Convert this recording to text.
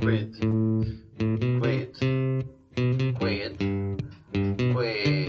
quit, quit, quit, quit.